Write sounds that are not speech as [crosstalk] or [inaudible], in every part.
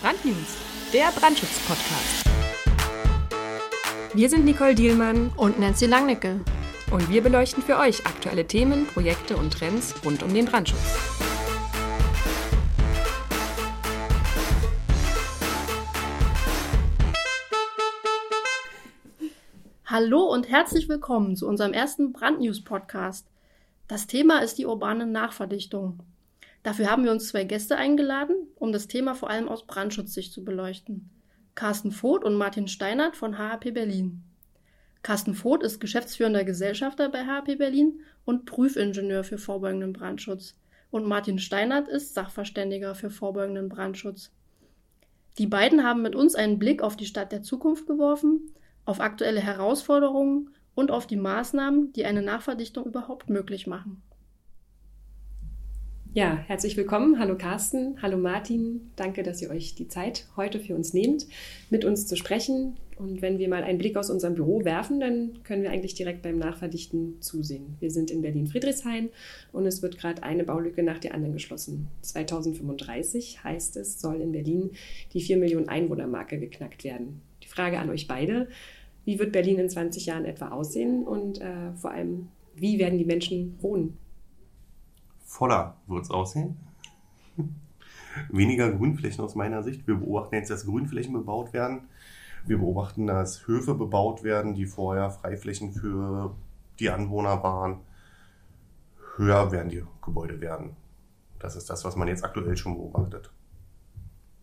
Brandnews, der Brandschutz-Podcast. Wir sind Nicole Dielmann und Nancy Langnickel. Und wir beleuchten für euch aktuelle Themen, Projekte und Trends rund um den Brandschutz. Hallo und herzlich willkommen zu unserem ersten Brandnews-Podcast. Das Thema ist die urbane Nachverdichtung. Dafür haben wir uns zwei Gäste eingeladen, um das Thema vor allem aus Brandschutzsicht zu beleuchten. Carsten Voth und Martin Steinert von HHP Berlin. Carsten Voth ist geschäftsführender Gesellschafter bei HHP Berlin und Prüfingenieur für vorbeugenden Brandschutz. Und Martin Steinert ist Sachverständiger für vorbeugenden Brandschutz. Die beiden haben mit uns einen Blick auf die Stadt der Zukunft geworfen, auf aktuelle Herausforderungen und auf die Maßnahmen, die eine Nachverdichtung überhaupt möglich machen. Ja, herzlich willkommen. Hallo Carsten, hallo Martin. Danke, dass ihr euch die Zeit heute für uns nehmt, mit uns zu sprechen. Und wenn wir mal einen Blick aus unserem Büro werfen, dann können wir eigentlich direkt beim Nachverdichten zusehen. Wir sind in Berlin-Friedrichshain und es wird gerade eine Baulücke nach der anderen geschlossen. 2035 heißt es, soll in Berlin die 4 Millionen Einwohner-Marke geknackt werden. Die Frage an euch beide, wie wird Berlin in 20 Jahren etwa aussehen und äh, vor allem, wie werden die Menschen wohnen? Voller wird es aussehen. Weniger Grünflächen aus meiner Sicht. Wir beobachten jetzt, dass Grünflächen bebaut werden. Wir beobachten, dass Höfe bebaut werden, die vorher Freiflächen für die Anwohner waren. Höher werden die Gebäude werden. Das ist das, was man jetzt aktuell schon beobachtet.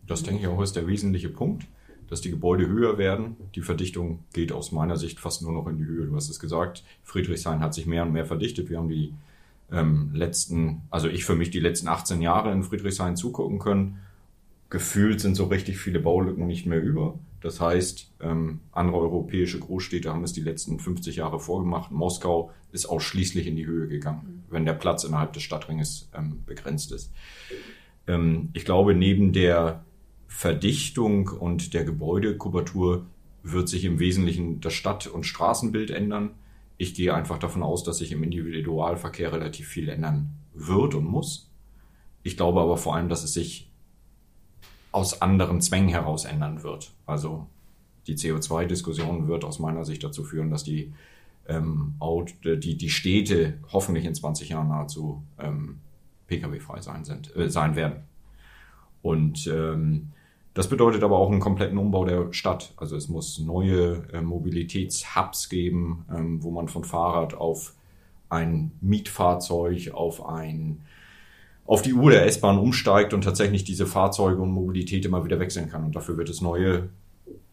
Das denke ich auch ist der wesentliche Punkt, dass die Gebäude höher werden. Die Verdichtung geht aus meiner Sicht fast nur noch in die Höhe. Du hast es gesagt, Friedrichshain hat sich mehr und mehr verdichtet. Wir haben die ähm, letzten, also ich für mich die letzten 18 Jahre in Friedrichshain zugucken können. Gefühlt sind so richtig viele Baulücken nicht mehr über. Das heißt, ähm, andere europäische Großstädte haben es die letzten 50 Jahre vorgemacht. Moskau ist ausschließlich in die Höhe gegangen, mhm. wenn der Platz innerhalb des Stadtringes ähm, begrenzt ist. Ähm, ich glaube, neben der Verdichtung und der Gebäudekubatur wird sich im Wesentlichen das Stadt- und Straßenbild ändern ich gehe einfach davon aus, dass sich im Individualverkehr relativ viel ändern wird und muss. Ich glaube aber vor allem, dass es sich aus anderen Zwängen heraus ändern wird. Also die CO2-Diskussion wird aus meiner Sicht dazu führen, dass die, ähm, die, die Städte hoffentlich in 20 Jahren nahezu ähm, Pkw-frei sein, sind, äh, sein werden. Und ähm, das bedeutet aber auch einen kompletten Umbau der Stadt. Also es muss neue äh, Mobilitätshubs geben, ähm, wo man von Fahrrad auf ein Mietfahrzeug, auf ein auf die Uhr der S-Bahn umsteigt und tatsächlich diese Fahrzeuge und Mobilität immer wieder wechseln kann. Und dafür wird es neue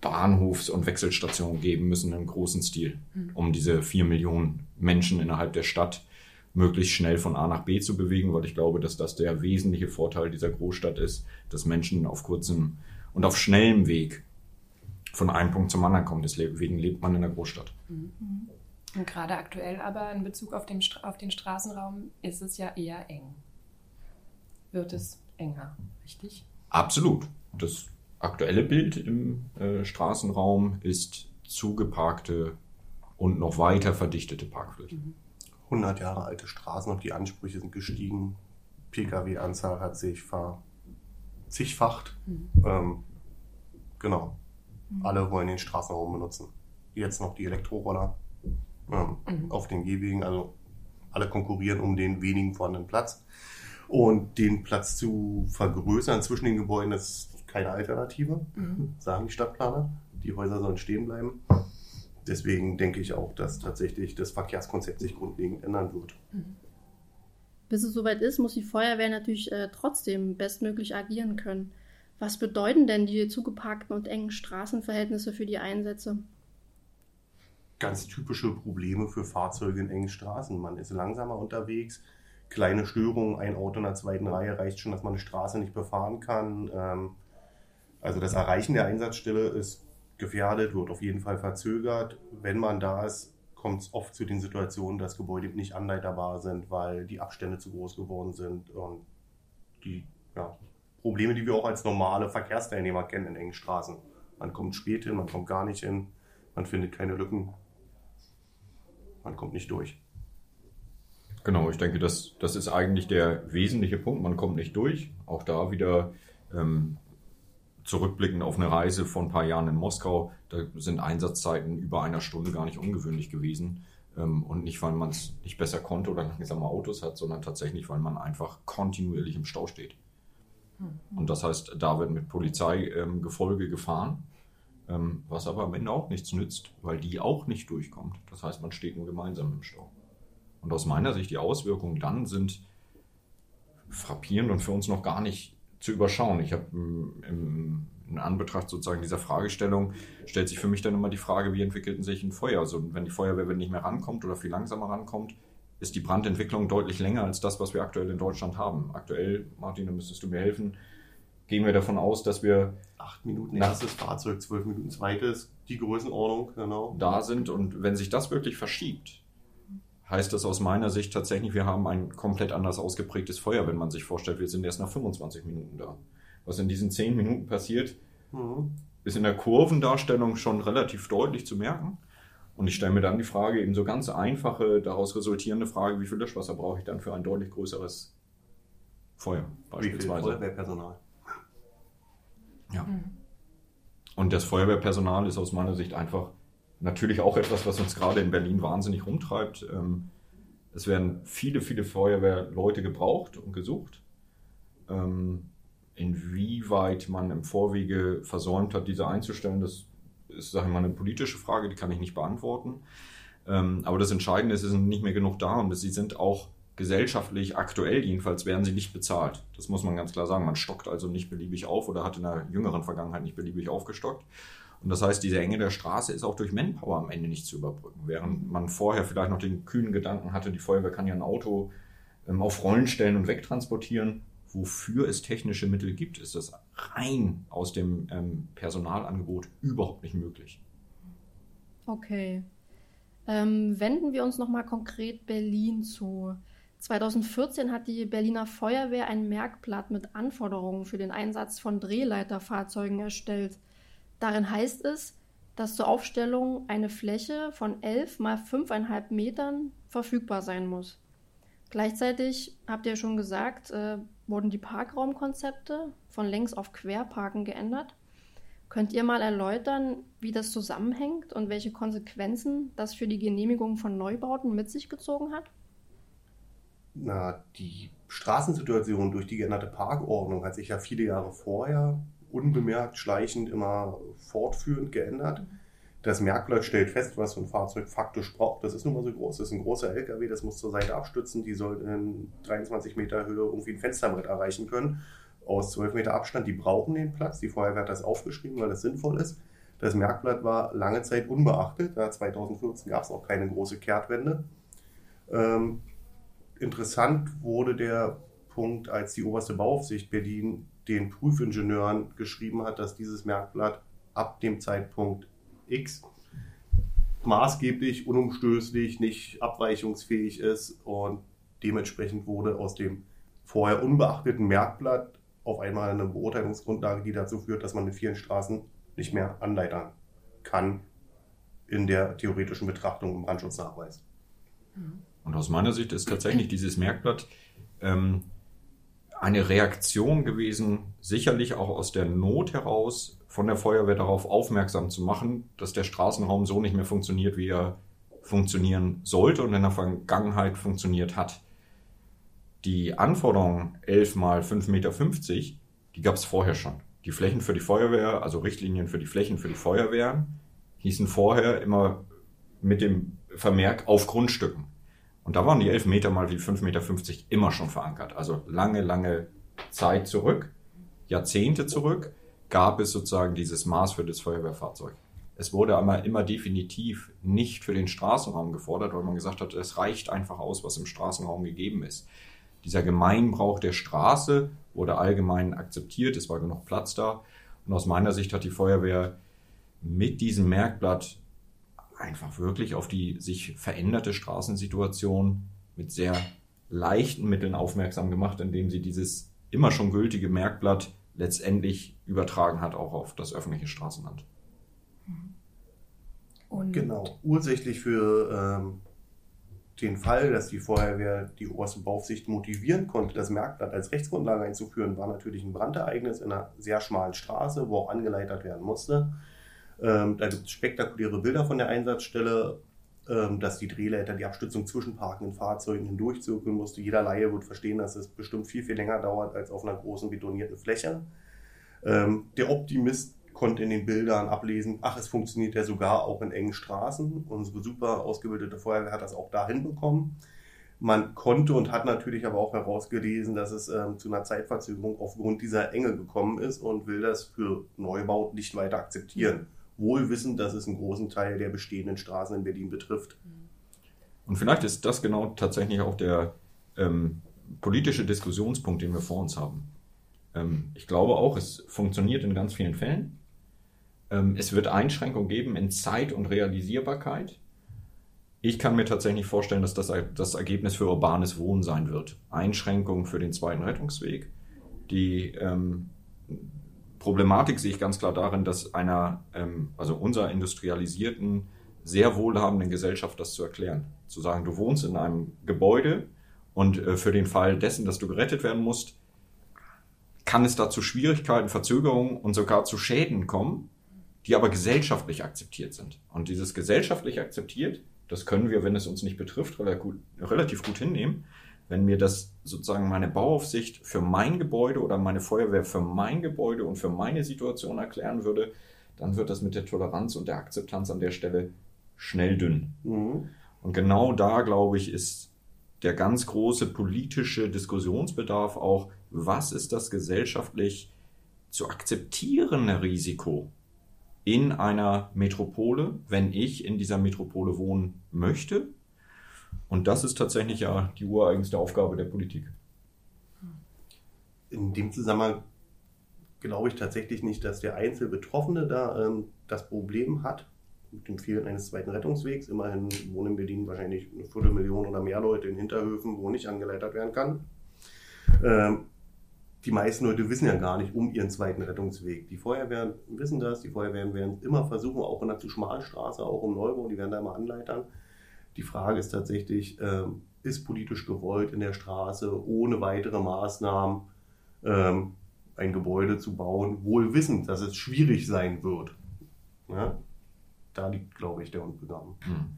Bahnhofs- und Wechselstationen geben müssen im großen Stil, hm. um diese vier Millionen Menschen innerhalb der Stadt möglichst schnell von A nach B zu bewegen, weil ich glaube, dass das der wesentliche Vorteil dieser Großstadt ist, dass Menschen auf kurzem und auf schnellem Weg von einem Punkt zum anderen kommen. Deswegen lebt man in der Großstadt. Mhm. Und gerade aktuell aber in Bezug auf den, auf den Straßenraum ist es ja eher eng. Wird es enger, richtig? Absolut. Das aktuelle Bild im äh, Straßenraum ist zugeparkte und noch weiter verdichtete Parkflächen. Mhm. 100 Jahre alte Straßen und die Ansprüche sind gestiegen. Pkw-Anzahl hat sich ver zigfacht. Mhm. Ähm, genau. Mhm. Alle wollen den Straßenraum benutzen. Jetzt noch die Elektroroller ähm, mhm. auf den Gehwegen. Also alle konkurrieren um den wenigen vorhandenen Platz. Und den Platz zu vergrößern zwischen den Gebäuden ist keine Alternative, mhm. sagen die Stadtplaner. Die Häuser sollen stehen bleiben. Deswegen denke ich auch, dass tatsächlich das Verkehrskonzept sich grundlegend ändern wird. Mhm bis es soweit ist, muss die Feuerwehr natürlich äh, trotzdem bestmöglich agieren können. Was bedeuten denn die zugeparkten und engen Straßenverhältnisse für die Einsätze? Ganz typische Probleme für Fahrzeuge in engen Straßen. Man ist langsamer unterwegs, kleine Störungen, ein Auto in der zweiten Reihe reicht schon, dass man eine Straße nicht befahren kann. Ähm, also das Erreichen der Einsatzstelle ist gefährdet, wird auf jeden Fall verzögert. Wenn man da ist, kommt es oft zu den Situationen, dass Gebäude nicht anleiterbar sind, weil die Abstände zu groß geworden sind und die ja, Probleme, die wir auch als normale Verkehrsteilnehmer kennen in engen Straßen. Man kommt spät hin, man kommt gar nicht hin, man findet keine Lücken, man kommt nicht durch. Genau, ich denke, das, das ist eigentlich der wesentliche Punkt. Man kommt nicht durch. Auch da wieder ähm, zurückblickend auf eine Reise vor ein paar Jahren in Moskau, da sind Einsatzzeiten über einer Stunde gar nicht ungewöhnlich gewesen. Ähm, und nicht, weil man es nicht besser konnte oder langsame Autos hat, sondern tatsächlich, weil man einfach kontinuierlich im Stau steht. Mhm. Und das heißt, da wird mit Polizeigefolge ähm, gefahren, ähm, was aber am Ende auch nichts nützt, weil die auch nicht durchkommt. Das heißt, man steht nur gemeinsam im Stau. Und aus meiner Sicht, die Auswirkungen dann sind frappierend und für uns noch gar nicht zu überschauen. Ich habe im, in Anbetracht sozusagen dieser Fragestellung stellt sich für mich dann immer die Frage, wie entwickelt sich ein Feuer? Also wenn die Feuerwehr nicht mehr rankommt oder viel langsamer rankommt, ist die Brandentwicklung deutlich länger als das, was wir aktuell in Deutschland haben. Aktuell, Martin, da müsstest du mir helfen, gehen wir davon aus, dass wir acht Minuten erstes Fahrzeug, zwölf Minuten zweites, die Größenordnung, genau. Da sind und wenn sich das wirklich verschiebt, heißt das aus meiner Sicht tatsächlich, wir haben ein komplett anders ausgeprägtes Feuer, wenn man sich vorstellt, wir sind erst nach 25 Minuten da. Was in diesen zehn Minuten passiert, mhm. ist in der Kurvendarstellung schon relativ deutlich zu merken. Und ich stelle mir dann die Frage, eben so ganz einfache, daraus resultierende Frage, wie viel Löschwasser brauche ich dann für ein deutlich größeres Feuer beispielsweise? Wie viel Feuerwehrpersonal? Ja. Mhm. Und das Feuerwehrpersonal ist aus meiner Sicht einfach natürlich auch etwas, was uns gerade in Berlin wahnsinnig rumtreibt. Ähm, es werden viele, viele Feuerwehrleute gebraucht und gesucht. Ähm, inwieweit man im Vorwege versäumt hat, diese einzustellen, das ist, sage ich mal, eine politische Frage, die kann ich nicht beantworten. Ähm, aber das Entscheidende ist, es sind nicht mehr genug da und sie sind auch gesellschaftlich aktuell jedenfalls werden sie nicht bezahlt. Das muss man ganz klar sagen. Man stockt also nicht beliebig auf oder hat in der jüngeren Vergangenheit nicht beliebig aufgestockt. Und das heißt, diese Enge der Straße ist auch durch Manpower am Ende nicht zu überbrücken. Während man vorher vielleicht noch den kühnen Gedanken hatte, die Feuerwehr kann ja ein Auto ähm, auf Rollen stellen und wegtransportieren, wofür es technische Mittel gibt, ist das rein aus dem ähm, Personalangebot überhaupt nicht möglich. Okay. Ähm, wenden wir uns nochmal konkret Berlin zu. 2014 hat die Berliner Feuerwehr ein Merkblatt mit Anforderungen für den Einsatz von Drehleiterfahrzeugen erstellt. Darin heißt es, dass zur Aufstellung eine Fläche von 11 mal 5,5 Metern verfügbar sein muss. Gleichzeitig, habt ihr schon gesagt, äh, wurden die Parkraumkonzepte von längs auf Querparken geändert. Könnt ihr mal erläutern, wie das zusammenhängt und welche Konsequenzen das für die Genehmigung von Neubauten mit sich gezogen hat? Na, die Straßensituation durch die geänderte Parkordnung hat sich ja viele Jahre vorher unbemerkt, schleichend immer fortführend geändert. Das Merkblatt stellt fest, was so ein Fahrzeug faktisch braucht. Das ist nun mal so groß. Das ist ein großer LKW, das muss zur Seite abstützen. Die soll in 23 Meter Höhe irgendwie ein Fensterbrett erreichen können. Aus 12 Meter Abstand. Die brauchen den Platz. Die Feuerwehr hat das aufgeschrieben, weil das sinnvoll ist. Das Merkblatt war lange Zeit unbeachtet. Da 2014 gab es auch keine große Kehrtwende. Ähm, interessant wurde der Punkt, als die oberste Bauaufsicht Berlin den Prüfingenieuren geschrieben hat, dass dieses Merkblatt ab dem Zeitpunkt X maßgeblich, unumstößlich, nicht abweichungsfähig ist und dementsprechend wurde aus dem vorher unbeachteten Merkblatt auf einmal eine Beurteilungsgrundlage, die dazu führt, dass man in vielen Straßen nicht mehr anleitern kann in der theoretischen Betrachtung im Brandschutznachweis. Und aus meiner Sicht ist tatsächlich dieses Merkblatt ähm, eine Reaktion gewesen, sicherlich auch aus der Not heraus, von der Feuerwehr darauf aufmerksam zu machen, dass der Straßenraum so nicht mehr funktioniert, wie er funktionieren sollte und in der Vergangenheit funktioniert hat. Die Anforderung 11 mal 5,50 Meter, die gab es vorher schon. Die Flächen für die Feuerwehr, also Richtlinien für die Flächen für die Feuerwehr, hießen vorher immer mit dem Vermerk auf Grundstücken. Und da waren die 11 Meter mal wie 5,50 Meter immer schon verankert. Also lange, lange Zeit zurück, Jahrzehnte zurück, gab es sozusagen dieses Maß für das Feuerwehrfahrzeug. Es wurde aber immer definitiv nicht für den Straßenraum gefordert, weil man gesagt hat, es reicht einfach aus, was im Straßenraum gegeben ist. Dieser Gemeinbrauch der Straße wurde allgemein akzeptiert, es war genug Platz da. Und aus meiner Sicht hat die Feuerwehr mit diesem Merkblatt einfach wirklich auf die sich veränderte Straßensituation mit sehr leichten Mitteln aufmerksam gemacht, indem sie dieses immer schon gültige Merkblatt letztendlich übertragen hat, auch auf das öffentliche Straßenland. Und genau. Ursächlich für ähm, den Fall, dass die Feuerwehr die oberste Bauaufsicht motivieren konnte, das Merkblatt als Rechtsgrundlage einzuführen, war natürlich ein Brandereignis in einer sehr schmalen Straße, wo auch angeleitet werden musste. Ähm, da gibt es spektakuläre Bilder von der Einsatzstelle, ähm, dass die Drehleiter die Abstützung zwischen parkenden Fahrzeugen hindurchzirkeln musste. Jeder Laie wird verstehen, dass es bestimmt viel, viel länger dauert als auf einer großen betonierten Fläche. Ähm, der Optimist konnte in den Bildern ablesen, ach, es funktioniert ja sogar auch in engen Straßen. Unsere super ausgebildete Feuerwehr hat das auch da hinbekommen. Man konnte und hat natürlich aber auch herausgelesen, dass es ähm, zu einer Zeitverzögerung aufgrund dieser Enge gekommen ist und will das für Neubau nicht weiter akzeptieren. Wohl dass es einen großen Teil der bestehenden Straßen in Berlin betrifft. Und vielleicht ist das genau tatsächlich auch der ähm, politische Diskussionspunkt, den wir vor uns haben. Ähm, ich glaube auch, es funktioniert in ganz vielen Fällen. Ähm, es wird Einschränkungen geben in Zeit und Realisierbarkeit. Ich kann mir tatsächlich vorstellen, dass das das Ergebnis für urbanes Wohnen sein wird. Einschränkungen für den zweiten Rettungsweg. Die ähm, Problematik sehe ich ganz klar darin, dass einer, ähm, also unserer industrialisierten, sehr wohlhabenden Gesellschaft das zu erklären. Zu sagen, du wohnst in einem Gebäude und äh, für den Fall dessen, dass du gerettet werden musst, kann es da zu Schwierigkeiten, Verzögerungen und sogar zu Schäden kommen, die aber gesellschaftlich akzeptiert sind. Und dieses gesellschaftlich akzeptiert, das können wir, wenn es uns nicht betrifft, relativ gut hinnehmen. Wenn mir das sozusagen meine Bauaufsicht für mein Gebäude oder meine Feuerwehr für mein Gebäude und für meine Situation erklären würde, dann wird das mit der Toleranz und der Akzeptanz an der Stelle schnell dünn. Mhm. Und genau da, glaube ich, ist der ganz große politische Diskussionsbedarf auch, was ist das gesellschaftlich zu akzeptierende Risiko in einer Metropole, wenn ich in dieser Metropole wohnen möchte. Und das ist tatsächlich ja die ureigenste Aufgabe der Politik. In dem Zusammenhang glaube ich tatsächlich nicht, dass der Einzelbetroffene da ähm, das Problem hat mit dem Fehlen eines zweiten Rettungswegs. Immerhin wohnen in Berlin wahrscheinlich eine Viertelmillion oder mehr Leute in Hinterhöfen, wo nicht angeleitet werden kann. Ähm, die meisten Leute wissen ja gar nicht um ihren zweiten Rettungsweg. Die Feuerwehren wissen das, die Feuerwehren werden immer versuchen, auch in der zu schmalen Straße, auch im Neubau, die werden da immer anleitern. Die Frage ist tatsächlich, ähm, ist politisch gewollt in der Straße ohne weitere Maßnahmen ähm, ein Gebäude zu bauen, wohl wissend, dass es schwierig sein wird. Ja? Da liegt, glaube ich, der Hund begraben. Hm.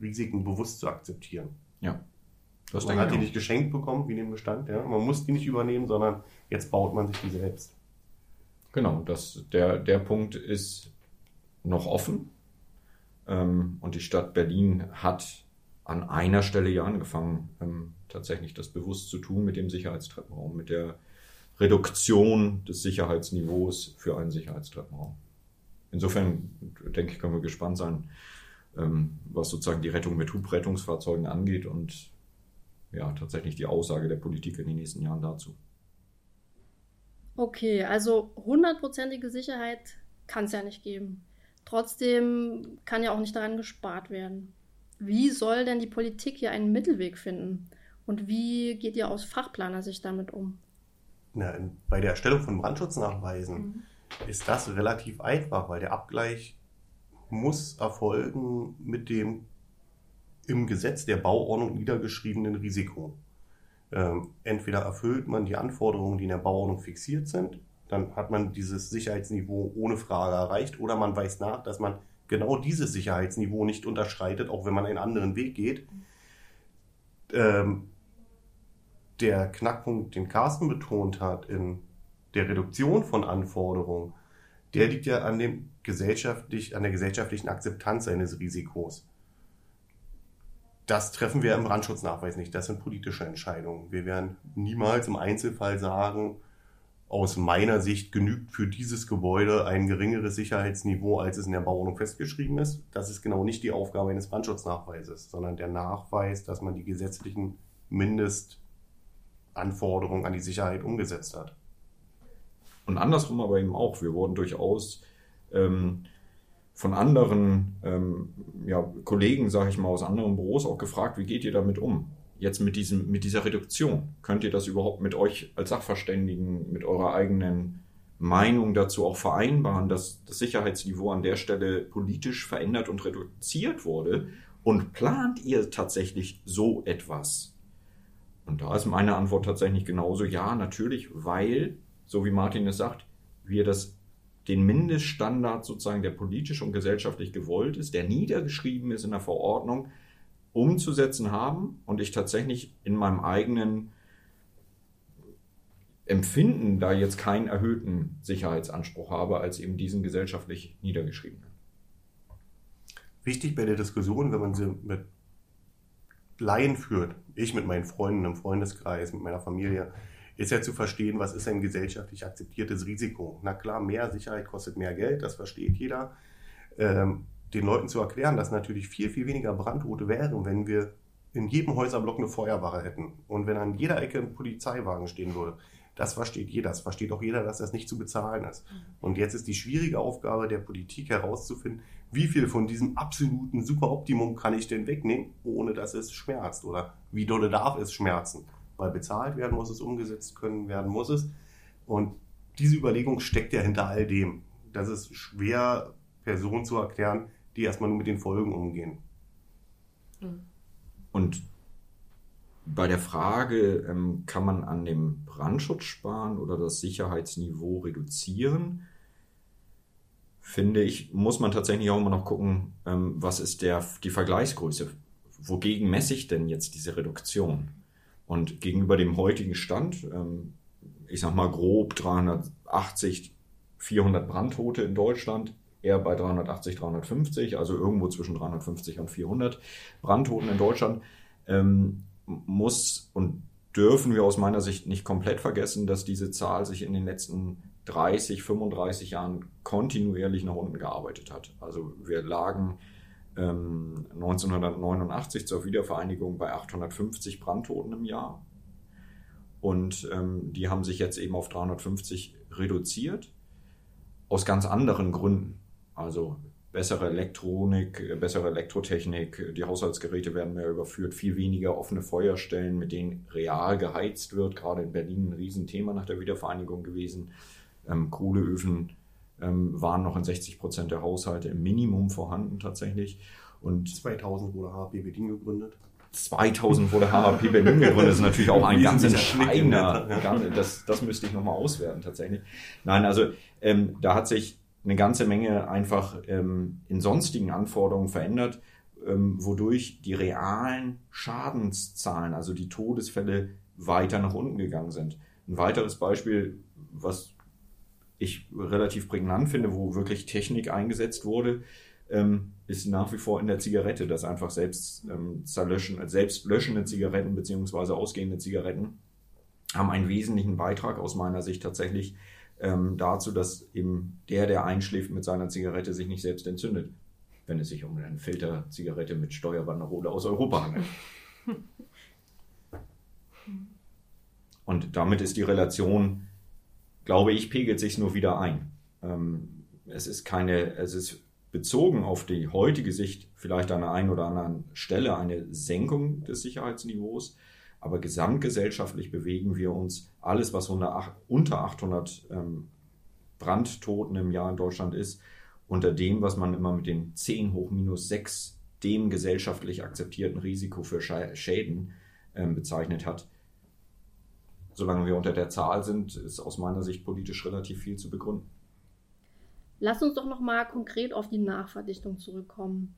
Risiken bewusst zu akzeptieren. Ja. Das man hat die nicht geschenkt bekommen, wie den Bestand. Ja? Man muss die nicht übernehmen, sondern jetzt baut man sich die selbst. Genau, das, der, der Punkt ist noch offen. Ähm, und die Stadt Berlin hat an einer Stelle ja angefangen, ähm, tatsächlich das bewusst zu tun mit dem Sicherheitstreppenraum, mit der Reduktion des Sicherheitsniveaus für einen Sicherheitstreppenraum. Insofern, denke ich, können wir gespannt sein, ähm, was sozusagen die Rettung mit Hubrettungsfahrzeugen angeht und ja, tatsächlich die Aussage der Politik in den nächsten Jahren dazu. Okay, also hundertprozentige Sicherheit kann es ja nicht geben. Trotzdem kann ja auch nicht daran gespart werden. Wie soll denn die Politik hier einen Mittelweg finden? Und wie geht ihr aus Fachplaner-Sicht damit um? Na, bei der Erstellung von Brandschutznachweisen mhm. ist das relativ einfach, weil der Abgleich muss erfolgen mit dem im Gesetz der Bauordnung niedergeschriebenen Risiko. Ähm, entweder erfüllt man die Anforderungen, die in der Bauordnung fixiert sind, dann hat man dieses Sicherheitsniveau ohne Frage erreicht, oder man weist nach, dass man genau dieses Sicherheitsniveau nicht unterschreitet, auch wenn man einen anderen Weg geht. Ähm, der Knackpunkt, den Carsten betont hat in der Reduktion von Anforderungen, der liegt ja an, dem gesellschaftlich, an der gesellschaftlichen Akzeptanz eines Risikos. Das treffen wir im Brandschutznachweis nicht. Das sind politische Entscheidungen. Wir werden niemals im Einzelfall sagen, aus meiner Sicht genügt für dieses Gebäude ein geringeres Sicherheitsniveau, als es in der Bauordnung festgeschrieben ist. Das ist genau nicht die Aufgabe eines Brandschutznachweises, sondern der Nachweis, dass man die gesetzlichen Mindestanforderungen an die Sicherheit umgesetzt hat. Und andersrum aber eben auch. Wir wurden durchaus ähm, von anderen ähm, ja, Kollegen, sage ich mal, aus anderen Büros auch gefragt, wie geht ihr damit um? Jetzt mit, diesem, mit dieser Reduktion. Könnt ihr das überhaupt mit euch als Sachverständigen, mit eurer eigenen Meinung dazu auch vereinbaren, dass das Sicherheitsniveau an der Stelle politisch verändert und reduziert wurde Und plant ihr tatsächlich so etwas? Und da ist meine Antwort tatsächlich genauso, ja, natürlich, weil, so wie Martin es sagt, wir das den Mindeststandard sozusagen, der politisch und gesellschaftlich gewollt ist, der niedergeschrieben ist in der Verordnung, umzusetzen haben und ich tatsächlich in meinem eigenen Empfinden da jetzt keinen erhöhten Sicherheitsanspruch habe als eben diesen gesellschaftlich niedergeschriebenen. Wichtig bei der Diskussion, wenn man sie mit Laien führt, ich mit meinen Freunden im Freundeskreis, mit meiner Familie, ist ja zu verstehen, was ist ein gesellschaftlich akzeptiertes Risiko. Na klar, mehr Sicherheit kostet mehr Geld, das versteht jeder. Ähm, den Leuten zu erklären, dass natürlich viel, viel weniger Brandtote wären, wenn wir in jedem Häuserblock eine Feuerwache hätten und wenn an jeder Ecke ein Polizeiwagen stehen würde. Das versteht jeder. Das versteht auch jeder, dass das nicht zu bezahlen ist. Und jetzt ist die schwierige Aufgabe der Politik herauszufinden, wie viel von diesem absoluten Superoptimum kann ich denn wegnehmen, ohne dass es schmerzt oder wie dolle darf es schmerzen weil bezahlt werden muss es, umgesetzt können werden muss es. Und diese Überlegung steckt ja hinter all dem. Das ist schwer Personen zu erklären, die erstmal nur mit den Folgen umgehen. Und bei der Frage, ähm, kann man an dem Brandschutz sparen oder das Sicherheitsniveau reduzieren, finde ich, muss man tatsächlich auch immer noch gucken, ähm, was ist der, die Vergleichsgröße. Wogegen messe ich denn jetzt diese Reduktion? Und gegenüber dem heutigen Stand, ähm, ich sag mal grob 380, 400 Brandtote in Deutschland, eher bei 380, 350, also irgendwo zwischen 350 und 400 Brandtoten in Deutschland, ähm, muss und dürfen wir aus meiner Sicht nicht komplett vergessen, dass diese Zahl sich in den letzten 30, 35 Jahren kontinuierlich nach unten gearbeitet hat. Also wir lagen 1989 ähm, zur Wiedervereinigung bei 850 Brandtoten im Jahr. Und ähm, die haben sich jetzt eben auf 350 reduziert, aus ganz anderen Gründen. Also bessere Elektronik, bessere Elektrotechnik, die Haushaltsgeräte werden mehr überführt, viel weniger offene Feuerstellen, mit denen real geheizt wird. Gerade in Berlin ein Riesenthema nach der Wiedervereinigung gewesen. Ähm, Kohleöfen ähm, waren noch in 60 Prozent der Haushalte im Minimum vorhanden tatsächlich. Und 2000 wurde HP Berlin gegründet. 2000 wurde HP Berlin gegründet. Das ist natürlich auch ein ganz entscheidender. Das, das müsste ich nochmal auswerten tatsächlich. Nein, also ähm, da hat sich eine ganze Menge einfach ähm, in sonstigen Anforderungen verändert, ähm, wodurch die realen Schadenszahlen, also die Todesfälle, weiter nach unten gegangen sind. Ein weiteres Beispiel, was ich relativ prägnant finde, wo wirklich Technik eingesetzt wurde, ähm, ist nach wie vor in der Zigarette, dass einfach selbst ähm, zerlöschen, selbst löschende Zigaretten beziehungsweise ausgehende Zigaretten haben einen wesentlichen Beitrag aus meiner Sicht tatsächlich ähm, dazu, dass eben der, der einschläft mit seiner Zigarette, sich nicht selbst entzündet, wenn es sich um eine Filterzigarette mit Steuerbanderole aus Europa handelt. Und damit ist die Relation glaube ich, pegelt sich nur wieder ein. Ähm, es ist keine, es ist bezogen auf die heutige Sicht vielleicht an der einen oder anderen Stelle eine Senkung des Sicherheitsniveaus, aber gesamtgesellschaftlich bewegen wir uns alles, was unter 800 ähm, Brandtoten im Jahr in Deutschland ist, unter dem, was man immer mit den 10 hoch minus 6, dem gesellschaftlich akzeptierten Risiko für Schäden ähm, bezeichnet hat solange wir unter der Zahl sind, ist aus meiner Sicht politisch relativ viel zu begründen. Lass uns doch noch mal konkret auf die Nachverdichtung zurückkommen.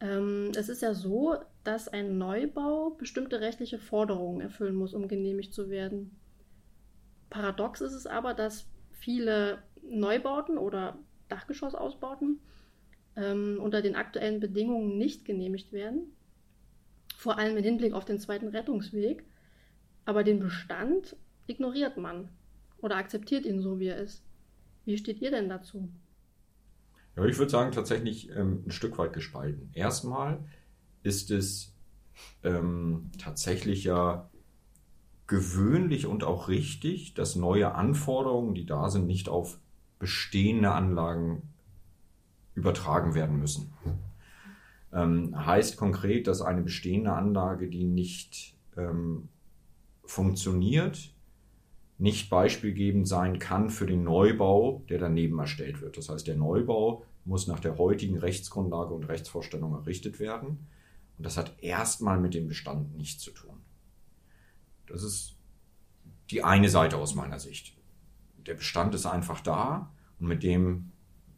Ähm, es ist ja so, dass ein Neubau bestimmte rechtliche Forderungen erfüllen muss, um genehmigt zu werden. Paradox ist es aber, dass viele Neubauten oder Dachgeschossausbauten ähm, unter den aktuellen Bedingungen nicht genehmigt werden. Vor allem im Hinblick auf den zweiten Rettungsweg aber den Bestand ignoriert man oder akzeptiert ihn so, wie er ist. Wie steht ihr denn dazu? Ja, ich würde sagen, tatsächlich ähm, ein Stück weit gespalten. Erstmal ist es ähm, tatsächlich ja gewöhnlich und auch richtig, dass neue Anforderungen, die da sind, nicht auf bestehende Anlagen übertragen werden müssen. Ähm, heißt konkret, dass eine bestehende Anlage, die nicht ähm, funktioniert, nicht beispielgebend sein kann für den Neubau, der daneben erstellt wird. Das heißt, der Neubau muss nach der heutigen Rechtsgrundlage und Rechtsvorstellung errichtet werden. Und das hat erstmal mit dem Bestand nichts zu tun. Das ist die eine Seite aus meiner Sicht. Der Bestand ist einfach da und mit dem,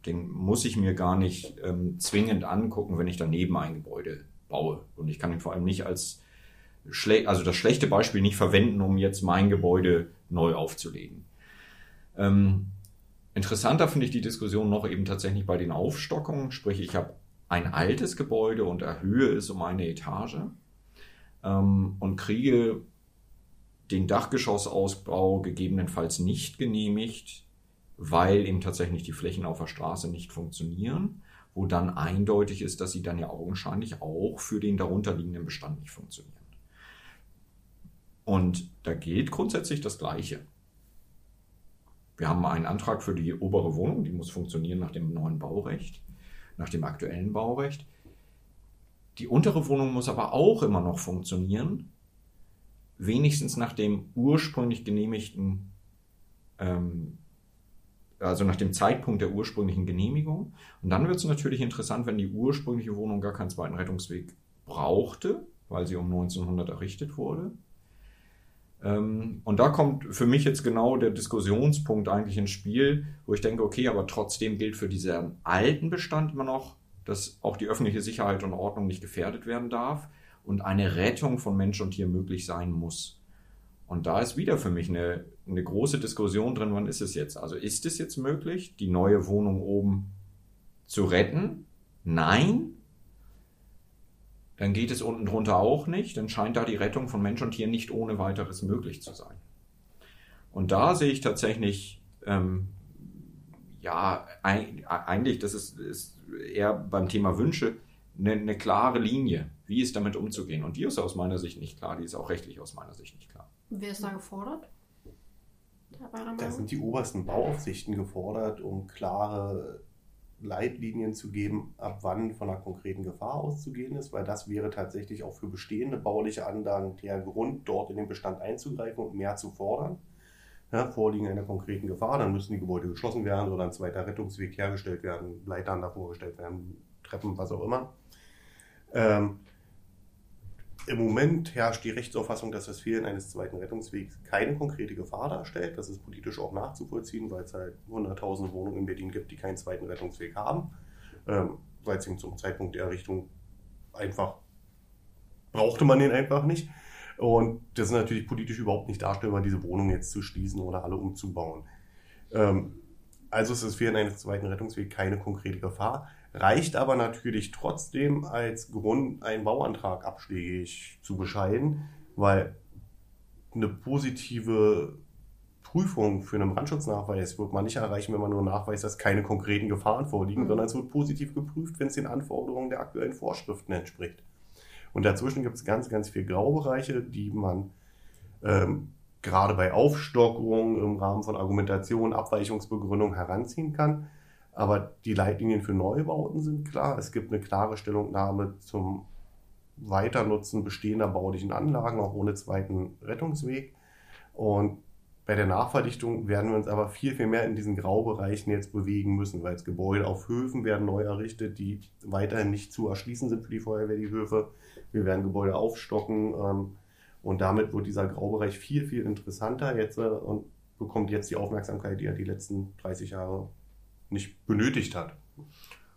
den muss ich mir gar nicht ähm, zwingend angucken, wenn ich daneben ein Gebäude baue. Und ich kann ihn vor allem nicht als schle also das schlechte Beispiel nicht verwenden, um jetzt mein Gebäude neu aufzulegen. Ähm, interessanter finde ich die Diskussion noch eben tatsächlich bei den Aufstockungen, sprich ich habe ein altes Gebäude und erhöhe es um eine Etage ähm, und kriege den Dachgeschossausbau gegebenenfalls nicht genehmigt, weil eben tatsächlich die Flächen auf der Straße nicht funktionieren, wo dann eindeutig ist, dass sie dann ja augenscheinlich auch für den darunterliegenden Bestand nicht funktionieren. Und da gilt grundsätzlich das Gleiche. Wir haben einen Antrag für die obere Wohnung, die muss funktionieren nach dem neuen Baurecht, nach dem aktuellen Baurecht. Die untere Wohnung muss aber auch immer noch funktionieren, wenigstens nach dem ursprünglich genehmigten, ähm, also nach dem Zeitpunkt der ursprünglichen Genehmigung. Und dann wird es natürlich interessant, wenn die ursprüngliche Wohnung gar keinen zweiten Rettungsweg brauchte, weil sie um 1900 errichtet wurde. Ähm, und da kommt für mich jetzt genau der Diskussionspunkt eigentlich ins Spiel, wo ich denke, okay, aber trotzdem gilt für diesen alten Bestand immer noch, dass auch die öffentliche Sicherheit und Ordnung nicht gefährdet werden darf und eine Rettung von Mensch und Tier möglich sein muss. Und da ist wieder für mich eine, eine große Diskussion drin, wann ist es jetzt? Also ist es jetzt möglich, die neue Wohnung oben zu retten? Nein. Dann geht es unten drunter auch nicht. Dann scheint da die Rettung von Mensch und Tier nicht ohne weiteres möglich zu sein. Und da sehe ich tatsächlich, ähm, ja, eigentlich, das ist, ist eher beim Thema Wünsche, eine, eine klare Linie wie ist damit umzugehen. Und die ist aus meiner Sicht nicht klar, die ist auch rechtlich aus meiner Sicht nicht klar. Wer ist da gefordert? Da sind die obersten Bauaufsichten gefordert, um klare Leitlinien zu geben, ab wann von einer konkreten Gefahr auszugehen ist, weil das wäre tatsächlich auch für bestehende bauliche Anlagen der Grund, dort in den Bestand einzugreifen und mehr zu fordern. Ja, vorliegen einer konkreten Gefahr, dann müssen die Gebäude geschlossen werden oder ein zweiter Rettungsweg hergestellt werden, Leitern davor gestellt werden, Treppen, was auch immer. Ähm, im Moment herrscht die Rechtsauffassung, dass das Fehlen eines zweiten Rettungswegs keine konkrete Gefahr darstellt. Das ist politisch auch nachzuvollziehen, weil es halt 100.000 Wohnungen in Berlin gibt, die keinen zweiten Rettungsweg haben, ähm, weil es zum Zeitpunkt der Errichtung einfach brauchte man den einfach nicht. Und das ist natürlich politisch überhaupt nicht darstellbar, diese Wohnung jetzt zu schließen oder alle umzubauen. Ähm, also ist das Fehlen eines zweiten Rettungswegs keine konkrete Gefahr reicht aber natürlich trotzdem als Grund, einen Bauantrag abschlägig zu bescheiden, weil eine positive Prüfung für einen Brandschutznachweis wird man nicht erreichen, wenn man nur nachweist, dass keine konkreten Gefahren vorliegen, mhm. sondern es wird positiv geprüft, wenn es den Anforderungen der aktuellen Vorschriften entspricht. Und dazwischen gibt es ganz, ganz viele Graubereiche, die man ähm, gerade bei Aufstockung im Rahmen von Argumentation, Abweichungsbegründung heranziehen kann. Aber die Leitlinien für Neubauten sind klar. Es gibt eine klare Stellungnahme zum Weiternutzen bestehender baulichen Anlagen, auch ohne zweiten Rettungsweg. Und bei der Nachverdichtung werden wir uns aber viel, viel mehr in diesen Graubereichen jetzt bewegen müssen, weil es Gebäude auf Höfen werden neu errichtet, die weiterhin nicht zu erschließen sind für die Feuerwehr, die Höfe. Wir werden Gebäude aufstocken ähm, und damit wird dieser Graubereich viel, viel interessanter jetzt äh, und bekommt jetzt die Aufmerksamkeit, die er die letzten 30 Jahre nicht benötigt hat.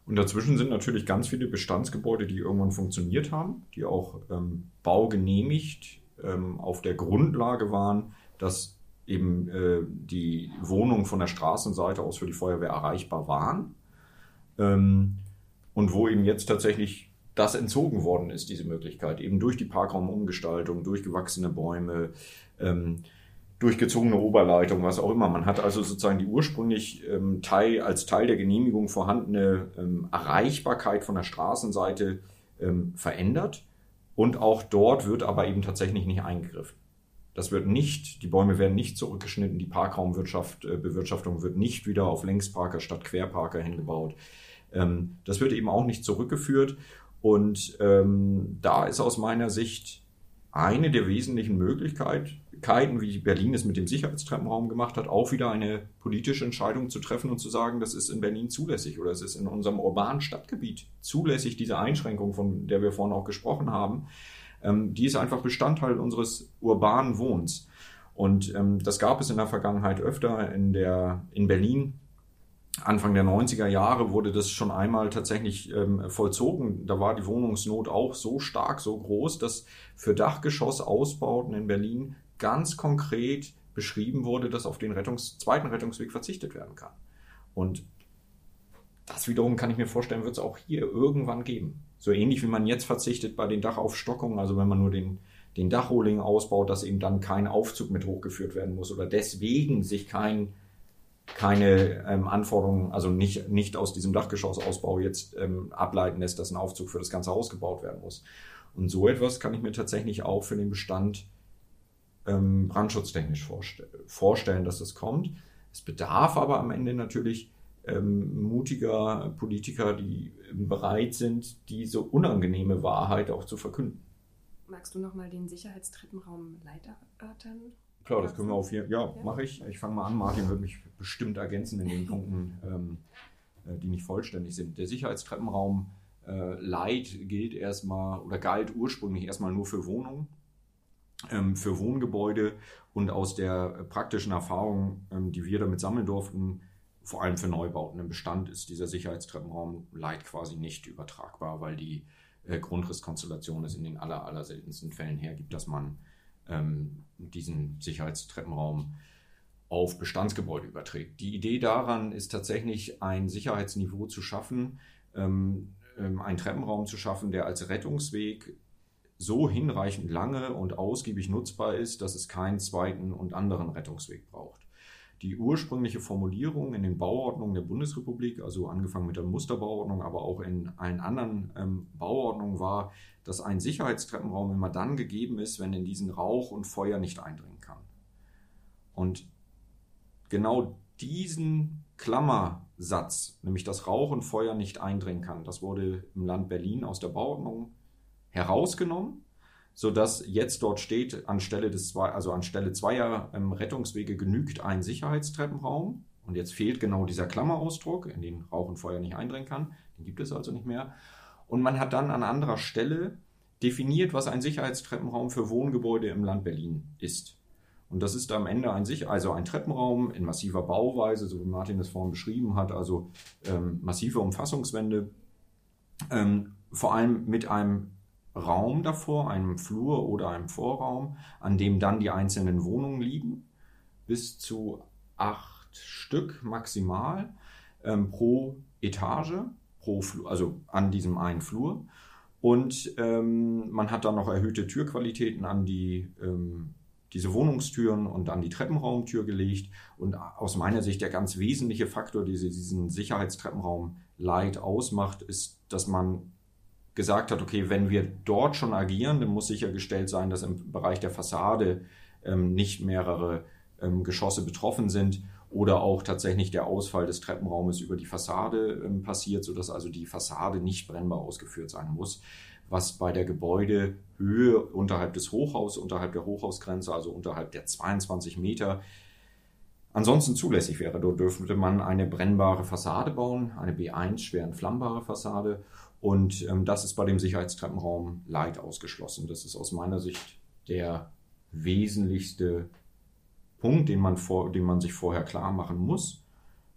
Und dazwischen sind natürlich ganz viele Bestandsgebäude, die irgendwann funktioniert haben, die auch ähm, baugenehmigt ähm, auf der Grundlage waren, dass eben äh, die Wohnungen von der Straßenseite aus für die Feuerwehr erreichbar waren. Ähm, und wo eben jetzt tatsächlich das entzogen worden ist, diese Möglichkeit, eben durch die Parkraumumgestaltung, durch gewachsene Bäume, ähm, durchgezogene Oberleitung, was auch immer. Man hat also sozusagen die ursprünglich ähm, Teil, als Teil der Genehmigung vorhandene ähm, Erreichbarkeit von der Straßenseite ähm, verändert. Und auch dort wird aber eben tatsächlich nicht eingegriffen. Das wird nicht, die Bäume werden nicht zurückgeschnitten, die Parkraumbewirtschaftung äh, Bewirtschaftung wird nicht wieder auf Längsparker statt Querparker hingebaut. Ähm, das wird eben auch nicht zurückgeführt. Und ähm, da ist aus meiner Sicht eine der wesentlichen Möglichkeiten, wie Berlin es mit dem Sicherheitstreppenraum gemacht hat, auch wieder eine politische Entscheidung zu treffen und zu sagen, das ist in Berlin zulässig oder es ist in unserem urbanen Stadtgebiet zulässig, diese Einschränkung, von der wir vorhin auch gesprochen haben, ähm, die ist einfach Bestandteil unseres urbanen Wohns. Und ähm, das gab es in der Vergangenheit öfter. In, der, in Berlin Anfang der 90er Jahre wurde das schon einmal tatsächlich ähm, vollzogen. Da war die Wohnungsnot auch so stark, so groß, dass für Dachgeschossausbauten in Berlin ganz konkret beschrieben wurde, dass auf den Rettungs-, zweiten Rettungsweg verzichtet werden kann. Und das wiederum kann ich mir vorstellen, wird es auch hier irgendwann geben. So ähnlich wie man jetzt verzichtet bei den Dachaufstockungen, also wenn man nur den, den Dachrohling ausbaut, dass eben dann kein Aufzug mit hochgeführt werden muss oder deswegen sich kein keine ähm, Anforderungen, also nicht, nicht aus diesem Dachgeschossausbau jetzt ähm, ableiten lässt, dass ein Aufzug für das ganze Haus gebaut werden muss. Und so etwas kann ich mir tatsächlich auch für den Bestand ähm, brandschutztechnisch vorste vorstellen, dass das kommt. Es bedarf aber am Ende natürlich ähm, mutiger Politiker, die bereit sind, diese unangenehme Wahrheit auch zu verkünden. Magst du nochmal den Sicherheitstreppenraum erörtern? Klar, das können wir auf hier. Ja, ja. mache ich. Ich fange mal an. Martin wird mich bestimmt ergänzen in den Punkten, ähm, äh, die nicht vollständig sind. Der Sicherheitstreppenraum äh, Light gilt erstmal oder galt ursprünglich erstmal nur für Wohnungen, ähm, für Wohngebäude und aus der praktischen Erfahrung, ähm, die wir damit sammeln durften, vor allem für Neubauten im Bestand ist dieser Sicherheitstreppenraum Light quasi nicht übertragbar, weil die äh, Grundrisskonstellation es in den aller, aller seltensten Fällen hergibt, dass man ähm, diesen Sicherheitstreppenraum auf Bestandsgebäude überträgt. Die Idee daran ist tatsächlich ein Sicherheitsniveau zu schaffen, ähm, ähm, einen Treppenraum zu schaffen, der als Rettungsweg so hinreichend lange und ausgiebig nutzbar ist, dass es keinen zweiten und anderen Rettungsweg braucht. Die ursprüngliche Formulierung in den Bauordnungen der Bundesrepublik, also angefangen mit der Musterbauordnung, aber auch in allen anderen ähm, Bauordnungen war, dass ein Sicherheitstreppenraum immer dann gegeben ist, wenn in diesen Rauch und Feuer nicht eindringen kann. Und genau diesen Klammersatz, nämlich dass Rauch und Feuer nicht eindringen kann, das wurde im Land Berlin aus der Bauordnung herausgenommen, sodass jetzt dort steht, anstelle des also anstelle zweier ähm, Rettungswege genügt ein Sicherheitstreppenraum. Und jetzt fehlt genau dieser Klammerausdruck, in den Rauch und Feuer nicht eindringen kann. Den gibt es also nicht mehr. Und man hat dann an anderer Stelle definiert, was ein Sicherheitstreppenraum für Wohngebäude im Land Berlin ist. Und das ist am Ende ein, also ein Treppenraum in massiver Bauweise, so wie Martin es vorhin beschrieben hat, also ähm, massive Umfassungswände, ähm, vor allem mit einem Raum davor, einem Flur oder einem Vorraum, an dem dann die einzelnen Wohnungen liegen, bis zu acht Stück maximal ähm, pro Etage pro Flur, also an diesem einen Flur. Und ähm, man hat dann noch erhöhte Türqualitäten an die, ähm, diese Wohnungstüren und an die Treppenraumtür gelegt. Und aus meiner Sicht der ganz wesentliche Faktor, der diesen Sicherheitstreppenraum Light ausmacht, ist, dass man gesagt hat, okay, wenn wir dort schon agieren, dann muss sichergestellt sein, dass im Bereich der Fassade ähm, nicht mehrere ähm, Geschosse betroffen sind oder auch tatsächlich der Ausfall des Treppenraumes über die Fassade ähm, passiert, sodass also die Fassade nicht brennbar ausgeführt sein muss, was bei der Gebäudehöhe unterhalb des Hochhauses, unterhalb der Hochhausgrenze, also unterhalb der 22 Meter, ansonsten zulässig wäre. Dort dürfte man eine brennbare Fassade bauen, eine B1 schwer entflammbare Fassade. Und ähm, das ist bei dem Sicherheitstreppenraum Light ausgeschlossen. Das ist aus meiner Sicht der wesentlichste Punkt, den man, vor, den man sich vorher klar machen muss.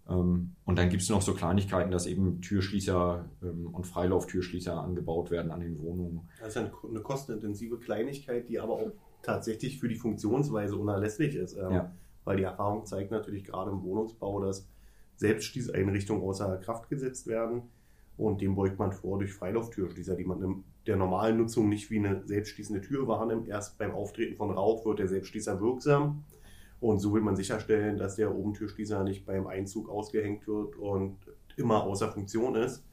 Ähm, und dann gibt es noch so Kleinigkeiten, dass eben Türschließer ähm, und Freilauftürschließer angebaut werden an den Wohnungen. Das ist eine kostenintensive Kleinigkeit, die aber auch tatsächlich für die Funktionsweise unerlässlich ist. Ähm, ja. Weil die Erfahrung zeigt natürlich gerade im Wohnungsbau, dass Selbstschließeinrichtungen außer Kraft gesetzt werden. Und dem beugt man vor durch Freilauftürschließer, die man in der normalen Nutzung nicht wie eine selbstschließende Tür wahrnimmt. Erst beim Auftreten von Rauch wird der Selbstschließer wirksam. Und so will man sicherstellen, dass der Obentürschließer nicht beim Einzug ausgehängt wird und immer außer Funktion ist.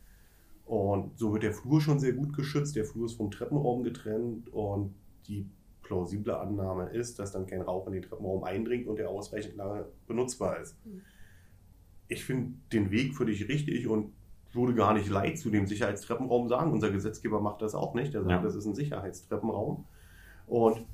Und so wird der Flur schon sehr gut geschützt. Der Flur ist vom Treppenraum getrennt und die plausible Annahme ist, dass dann kein Rauch in den Treppenraum eindringt und der ausreichend lange benutzbar ist. Mhm. Ich finde den Weg für dich richtig und würde gar nicht leid zu dem Sicherheitstreppenraum sagen. Unser Gesetzgeber macht das auch nicht. Er sagt, ja. das ist ein Sicherheitstreppenraum. Und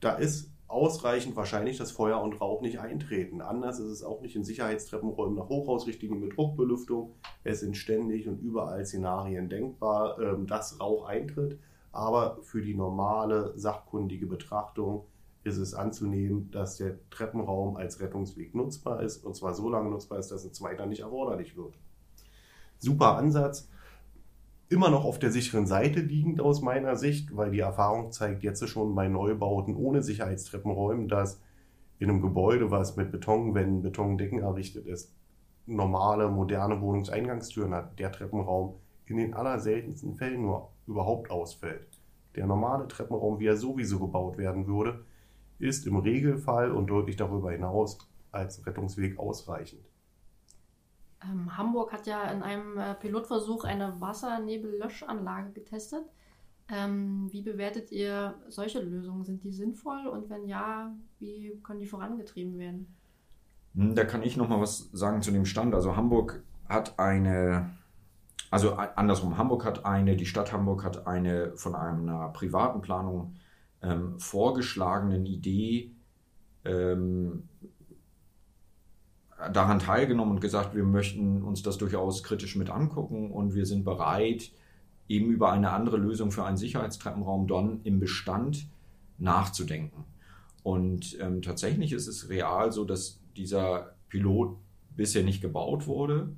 da ist ausreichend wahrscheinlich, dass Feuer und Rauch nicht eintreten. Anders ist es auch nicht in Sicherheitstreppenräumen nach Hochhausrichtlinien mit Druckbelüftung. Es sind ständig und überall Szenarien denkbar, ähm, dass Rauch eintritt. Aber für die normale sachkundige Betrachtung ist es anzunehmen, dass der Treppenraum als Rettungsweg nutzbar ist und zwar so lange nutzbar ist, dass ein zweiter nicht erforderlich wird. Super Ansatz immer noch auf der sicheren Seite liegend aus meiner Sicht, weil die Erfahrung zeigt jetzt schon bei Neubauten ohne Sicherheitstreppenräumen, dass in einem Gebäude, was mit Betonwänden, Betondecken errichtet ist, normale, moderne Wohnungseingangstüren hat, der Treppenraum in den allerseltensten Fällen nur überhaupt ausfällt. Der normale Treppenraum, wie er sowieso gebaut werden würde, ist im Regelfall und deutlich darüber hinaus als Rettungsweg ausreichend. Ähm, Hamburg hat ja in einem äh, Pilotversuch eine Wassernebellöschanlage getestet. Ähm, wie bewertet ihr solche Lösungen? Sind die sinnvoll und wenn ja, wie können die vorangetrieben werden? Hm, da kann ich noch mal was sagen zu dem Stand. Also Hamburg hat eine, also andersrum, Hamburg hat eine, die Stadt Hamburg hat eine von einer privaten Planung ähm, vorgeschlagenen Idee ähm, daran teilgenommen und gesagt, wir möchten uns das durchaus kritisch mit angucken und wir sind bereit, eben über eine andere Lösung für einen Sicherheitstreppenraum Don im Bestand nachzudenken. Und ähm, tatsächlich ist es real so, dass dieser Pilot bisher nicht gebaut wurde.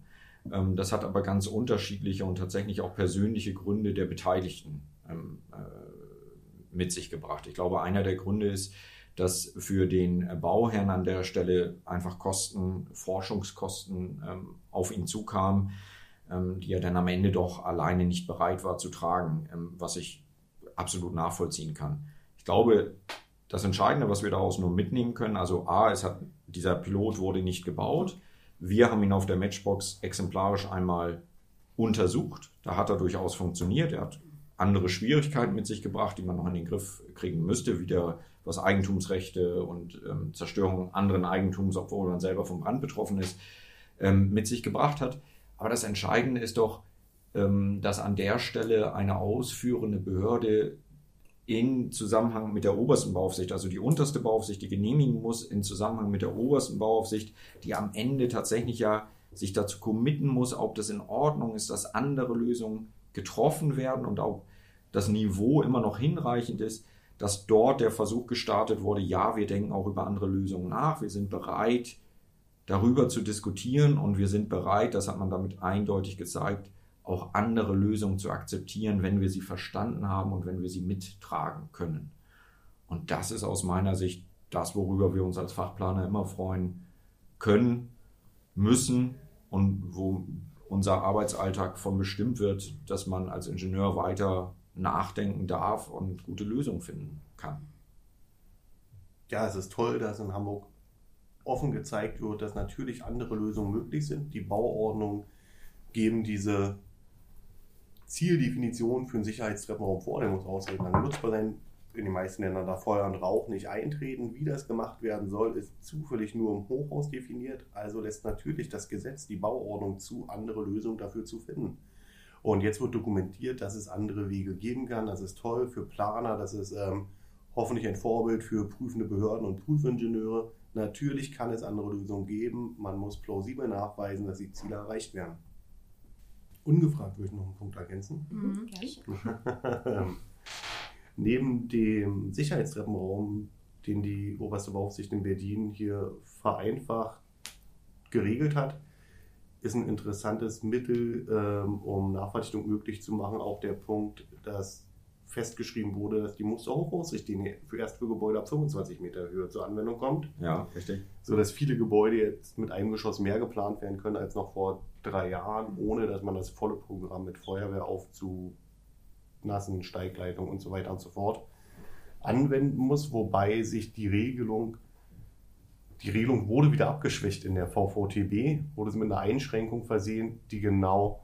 Ähm, das hat aber ganz unterschiedliche und tatsächlich auch persönliche Gründe der Beteiligten ähm, äh, mit sich gebracht. Ich glaube, einer der Gründe ist, dass für den Bauherrn an der Stelle einfach Kosten, Forschungskosten ähm, auf ihn zukamen, ähm, die er dann am Ende doch alleine nicht bereit war zu tragen, ähm, was ich absolut nachvollziehen kann. Ich glaube, das Entscheidende, was wir daraus nur mitnehmen können, also A, es hat, dieser Pilot wurde nicht gebaut. Wir haben ihn auf der Matchbox exemplarisch einmal untersucht. Da hat er durchaus funktioniert. Er hat andere Schwierigkeiten mit sich gebracht, die man noch in den Griff kriegen müsste, wie der was Eigentumsrechte und ähm, Zerstörung anderen Eigentums, obwohl man selber vom Brand betroffen ist, ähm, mit sich gebracht hat. Aber das Entscheidende ist doch, ähm, dass an der Stelle eine ausführende Behörde in Zusammenhang mit der obersten Bauaufsicht, also die unterste Bauaufsicht, die genehmigen muss, in Zusammenhang mit der obersten Bauaufsicht, die am Ende tatsächlich ja sich dazu committen muss, ob das in Ordnung ist, dass andere Lösungen getroffen werden und ob das Niveau immer noch hinreichend ist, dass dort der Versuch gestartet wurde, ja, wir denken auch über andere Lösungen nach, wir sind bereit, darüber zu diskutieren und wir sind bereit, das hat man damit eindeutig gezeigt, auch andere Lösungen zu akzeptieren, wenn wir sie verstanden haben und wenn wir sie mittragen können. Und das ist aus meiner Sicht das, worüber wir uns als Fachplaner immer freuen können, müssen und wo unser Arbeitsalltag von bestimmt wird, dass man als Ingenieur weiter nachdenken darf und gute Lösungen finden kann. Ja, es ist toll, dass in Hamburg offen gezeigt wird, dass natürlich andere Lösungen möglich sind. Die Bauordnungen geben diese Zieldefinition für einen Sicherheitstreppenraum vor. Der muss ausreichend lang nutzbar sein. In den meisten Ländern darf Feuer und Rauch nicht eintreten. Wie das gemacht werden soll, ist zufällig nur im Hochhaus definiert. Also lässt natürlich das Gesetz die Bauordnung zu, andere Lösungen dafür zu finden. Und jetzt wird dokumentiert, dass es andere Wege geben kann. Das ist toll für Planer, das ist ähm, hoffentlich ein Vorbild für prüfende Behörden und Prüfingenieure. Natürlich kann es andere Lösungen geben. Man muss plausibel nachweisen, dass die Ziele erreicht werden. Ungefragt würde ich noch einen Punkt ergänzen. Mhm, [laughs] [laughs] Neben dem Sicherheitstreppenraum, den die oberste Beaufsicht in Berlin hier vereinfacht geregelt hat, ist ein interessantes Mittel, ähm, um Nachverdichtung möglich zu machen. Auch der Punkt, dass festgeschrieben wurde, dass die Musterhochhausrichtlinie für erst für Gebäude ab 25 Meter Höhe zur Anwendung kommt. Ja, richtig. So dass viele Gebäude jetzt mit einem Geschoss mehr geplant werden können als noch vor drei Jahren, ohne dass man das volle Programm mit Feuerwehr aufzunassen, Steigleitung und so weiter und so fort anwenden muss, wobei sich die Regelung die Regelung wurde wieder abgeschwächt in der VVTB, wurde sie mit einer Einschränkung versehen, die genau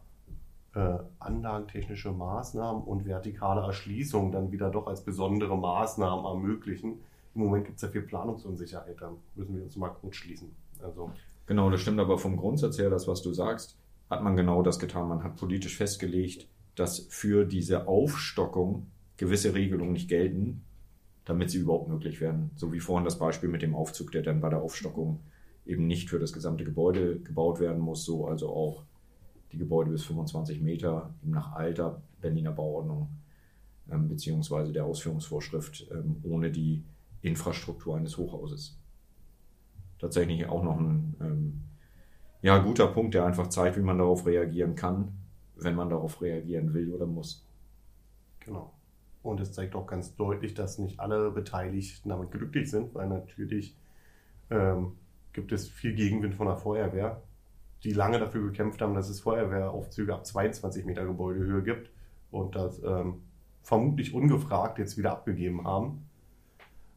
äh, anlagentechnische Maßnahmen und vertikale Erschließung dann wieder doch als besondere Maßnahmen ermöglichen. Im Moment gibt es ja viel Planungsunsicherheit, da müssen wir uns mal kurz schließen. Also, genau, das stimmt aber vom Grundsatz her, das, was du sagst, hat man genau das getan. Man hat politisch festgelegt, dass für diese Aufstockung gewisse Regelungen nicht gelten damit sie überhaupt möglich werden. So wie vorhin das Beispiel mit dem Aufzug, der dann bei der Aufstockung eben nicht für das gesamte Gebäude gebaut werden muss, so also auch die Gebäude bis 25 Meter nach alter Berliner Bauordnung ähm, beziehungsweise der Ausführungsvorschrift ähm, ohne die Infrastruktur eines Hochhauses. Tatsächlich auch noch ein ähm, ja, guter Punkt, der einfach zeigt, wie man darauf reagieren kann, wenn man darauf reagieren will oder muss. Genau. Und es zeigt auch ganz deutlich, dass nicht alle Beteiligten damit glücklich sind, weil natürlich ähm, gibt es viel Gegenwind von der Feuerwehr, die lange dafür gekämpft haben, dass es Feuerwehraufzüge ab 22 Meter Gebäudehöhe gibt und das ähm, vermutlich ungefragt jetzt wieder abgegeben haben,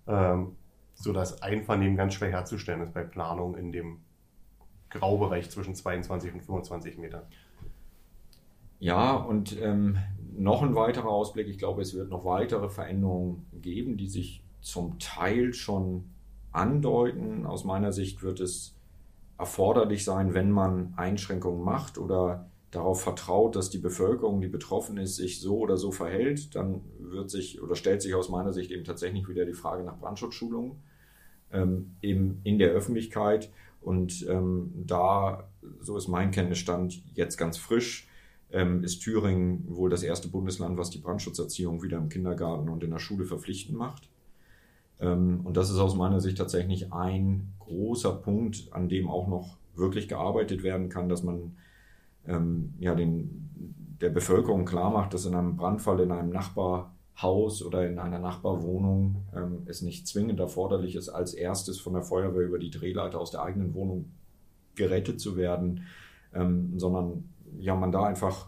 ähm, sodass Einvernehmen ganz schwer herzustellen ist bei Planung in dem Graubereich zwischen 22 und 25 Metern. Ja, und ähm, noch ein weiterer Ausblick. Ich glaube, es wird noch weitere Veränderungen geben, die sich zum Teil schon andeuten. Aus meiner Sicht wird es erforderlich sein, wenn man Einschränkungen macht oder darauf vertraut, dass die Bevölkerung, die betroffen ist, sich so oder so verhält, dann wird sich oder stellt sich aus meiner Sicht eben tatsächlich wieder die Frage nach Brandschutzschulungen ähm, eben in der Öffentlichkeit. Und ähm, da, so ist mein Kenntnisstand jetzt ganz frisch, ähm, ist Thüringen wohl das erste Bundesland, was die Brandschutzerziehung wieder im Kindergarten und in der Schule verpflichtend macht. Ähm, und das ist aus meiner Sicht tatsächlich ein großer Punkt, an dem auch noch wirklich gearbeitet werden kann, dass man ähm, ja, den, der Bevölkerung klar macht, dass in einem Brandfall in einem Nachbarhaus oder in einer Nachbarwohnung ähm, es nicht zwingend erforderlich ist, als erstes von der Feuerwehr über die Drehleiter aus der eigenen Wohnung gerettet zu werden, ähm, sondern ja, man da einfach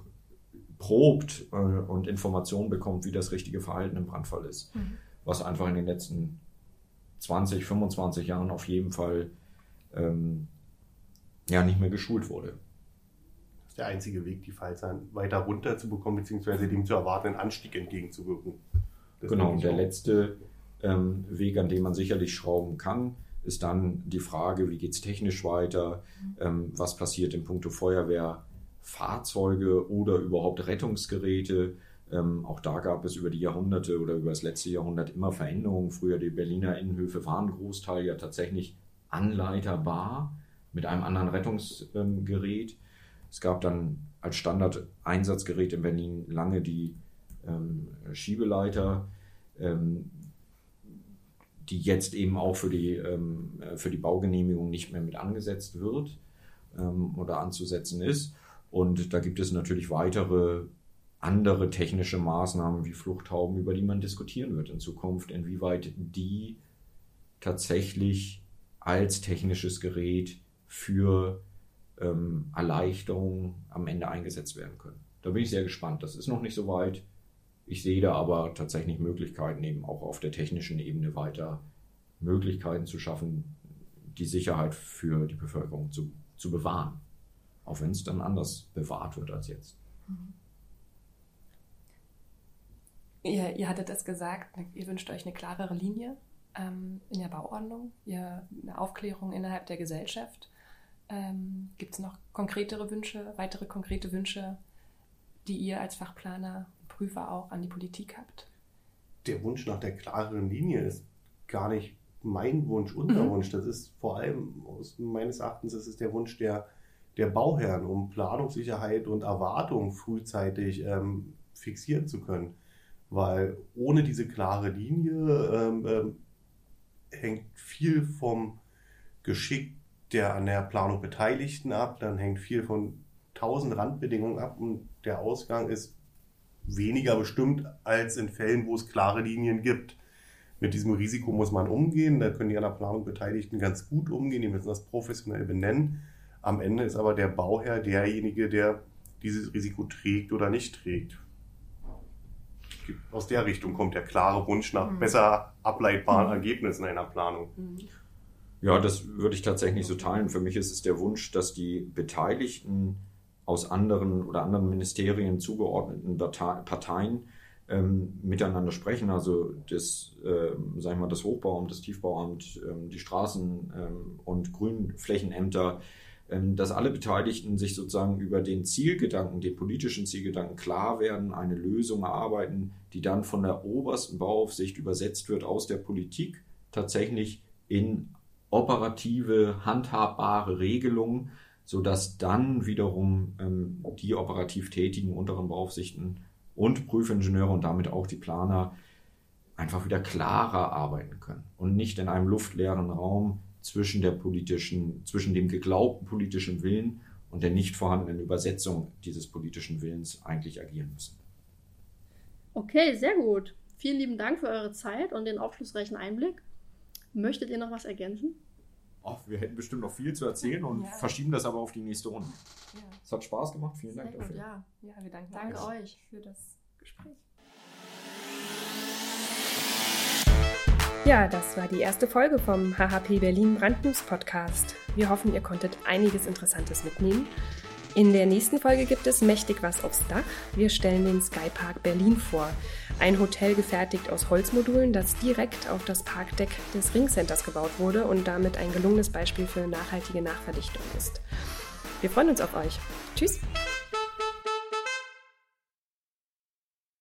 probt äh, und Informationen bekommt, wie das richtige Verhalten im Brandfall ist. Mhm. Was einfach in den letzten 20, 25 Jahren auf jeden Fall ähm, ja nicht mehr geschult wurde. Das ist der einzige Weg, die Fallzahlen weiter runter zu bekommen, beziehungsweise dem zu erwartenden Anstieg entgegenzuwirken. Das genau, und der auch. letzte ähm, Weg, an dem man sicherlich schrauben kann, ist dann die Frage, wie geht es technisch weiter, ähm, was passiert in puncto Feuerwehrfahrzeuge oder überhaupt Rettungsgeräte. Ähm, auch da gab es über die Jahrhunderte oder über das letzte Jahrhundert immer Veränderungen. Früher die Berliner Innenhöfe waren Großteil ja tatsächlich anleiterbar mit einem anderen Rettungsgerät. Es gab dann als Standard-Einsatzgerät in Berlin lange die ähm, Schiebeleiter, ähm, die jetzt eben auch für die, ähm, für die Baugenehmigung nicht mehr mit angesetzt wird ähm, oder anzusetzen ist. Und da gibt es natürlich weitere andere technische Maßnahmen wie Fluchthauben, über die man diskutieren wird in Zukunft, inwieweit die tatsächlich als technisches Gerät für ähm, Erleichterung am Ende eingesetzt werden können. Da bin ich sehr gespannt. Das ist noch nicht so weit. Ich sehe da aber tatsächlich Möglichkeiten, eben auch auf der technischen Ebene weiter Möglichkeiten zu schaffen, die Sicherheit für die Bevölkerung zu, zu bewahren. Auch wenn es dann anders bewahrt wird als jetzt. Mhm. Ihr, ihr hattet es gesagt, ihr wünscht euch eine klarere Linie ähm, in der Bauordnung, ihr, eine Aufklärung innerhalb der Gesellschaft. Ähm, Gibt es noch konkretere Wünsche, weitere konkrete Wünsche, die ihr als Fachplaner, Prüfer auch an die Politik habt? Der Wunsch nach der klareren Linie ist gar nicht mein Wunsch, unser mhm. Wunsch. Das ist vor allem, aus meines Erachtens, ist es der Wunsch der, der Bauherren, um Planungssicherheit und Erwartungen frühzeitig ähm, fixieren zu können weil ohne diese klare Linie ähm, ähm, hängt viel vom Geschick der an der Planung Beteiligten ab, dann hängt viel von tausend Randbedingungen ab und der Ausgang ist weniger bestimmt als in Fällen, wo es klare Linien gibt. Mit diesem Risiko muss man umgehen, da können die an der Planung Beteiligten ganz gut umgehen, die müssen das professionell benennen. Am Ende ist aber der Bauherr derjenige, der dieses Risiko trägt oder nicht trägt aus der Richtung kommt der klare Wunsch nach mhm. besser ableitbaren mhm. Ergebnissen einer Planung. Mhm. Ja, das würde ich tatsächlich so teilen. Für mich ist es der Wunsch, dass die Beteiligten aus anderen oder anderen Ministerien zugeordneten Parteien ähm, miteinander sprechen. Also das, äh, sagen wir mal, das Hochbauamt, das Tiefbauamt, ähm, die Straßen- ähm, und Grünflächenämter, ähm, dass alle Beteiligten sich sozusagen über den Zielgedanken, den politischen Zielgedanken klar werden, eine Lösung erarbeiten, die dann von der obersten Bauaufsicht übersetzt wird aus der Politik tatsächlich in operative, handhabbare Regelungen, sodass dann wiederum ähm, die operativ tätigen unteren Beaufsichten und Prüfingenieure und damit auch die Planer einfach wieder klarer arbeiten können und nicht in einem luftleeren Raum zwischen der politischen, zwischen dem geglaubten politischen Willen und der nicht vorhandenen Übersetzung dieses politischen Willens eigentlich agieren müssen. Okay, sehr gut. Vielen lieben Dank für eure Zeit und den aufschlussreichen Einblick. Möchtet ihr noch was ergänzen? Oh, wir hätten bestimmt noch viel zu erzählen und ja. verschieben das aber auf die nächste Runde. Ja. Es hat Spaß gemacht. Vielen Sehr Dank gut, dafür. Ja. ja, wir danken Danke euch für das Gespräch. Ja, das war die erste Folge vom HHP Berlin Brandnews Podcast. Wir hoffen, ihr konntet einiges Interessantes mitnehmen. In der nächsten Folge gibt es mächtig was aufs Dach. Wir stellen den Skypark Berlin vor. Ein Hotel gefertigt aus Holzmodulen, das direkt auf das Parkdeck des Ringcenters gebaut wurde und damit ein gelungenes Beispiel für nachhaltige Nachverdichtung ist. Wir freuen uns auf euch. Tschüss!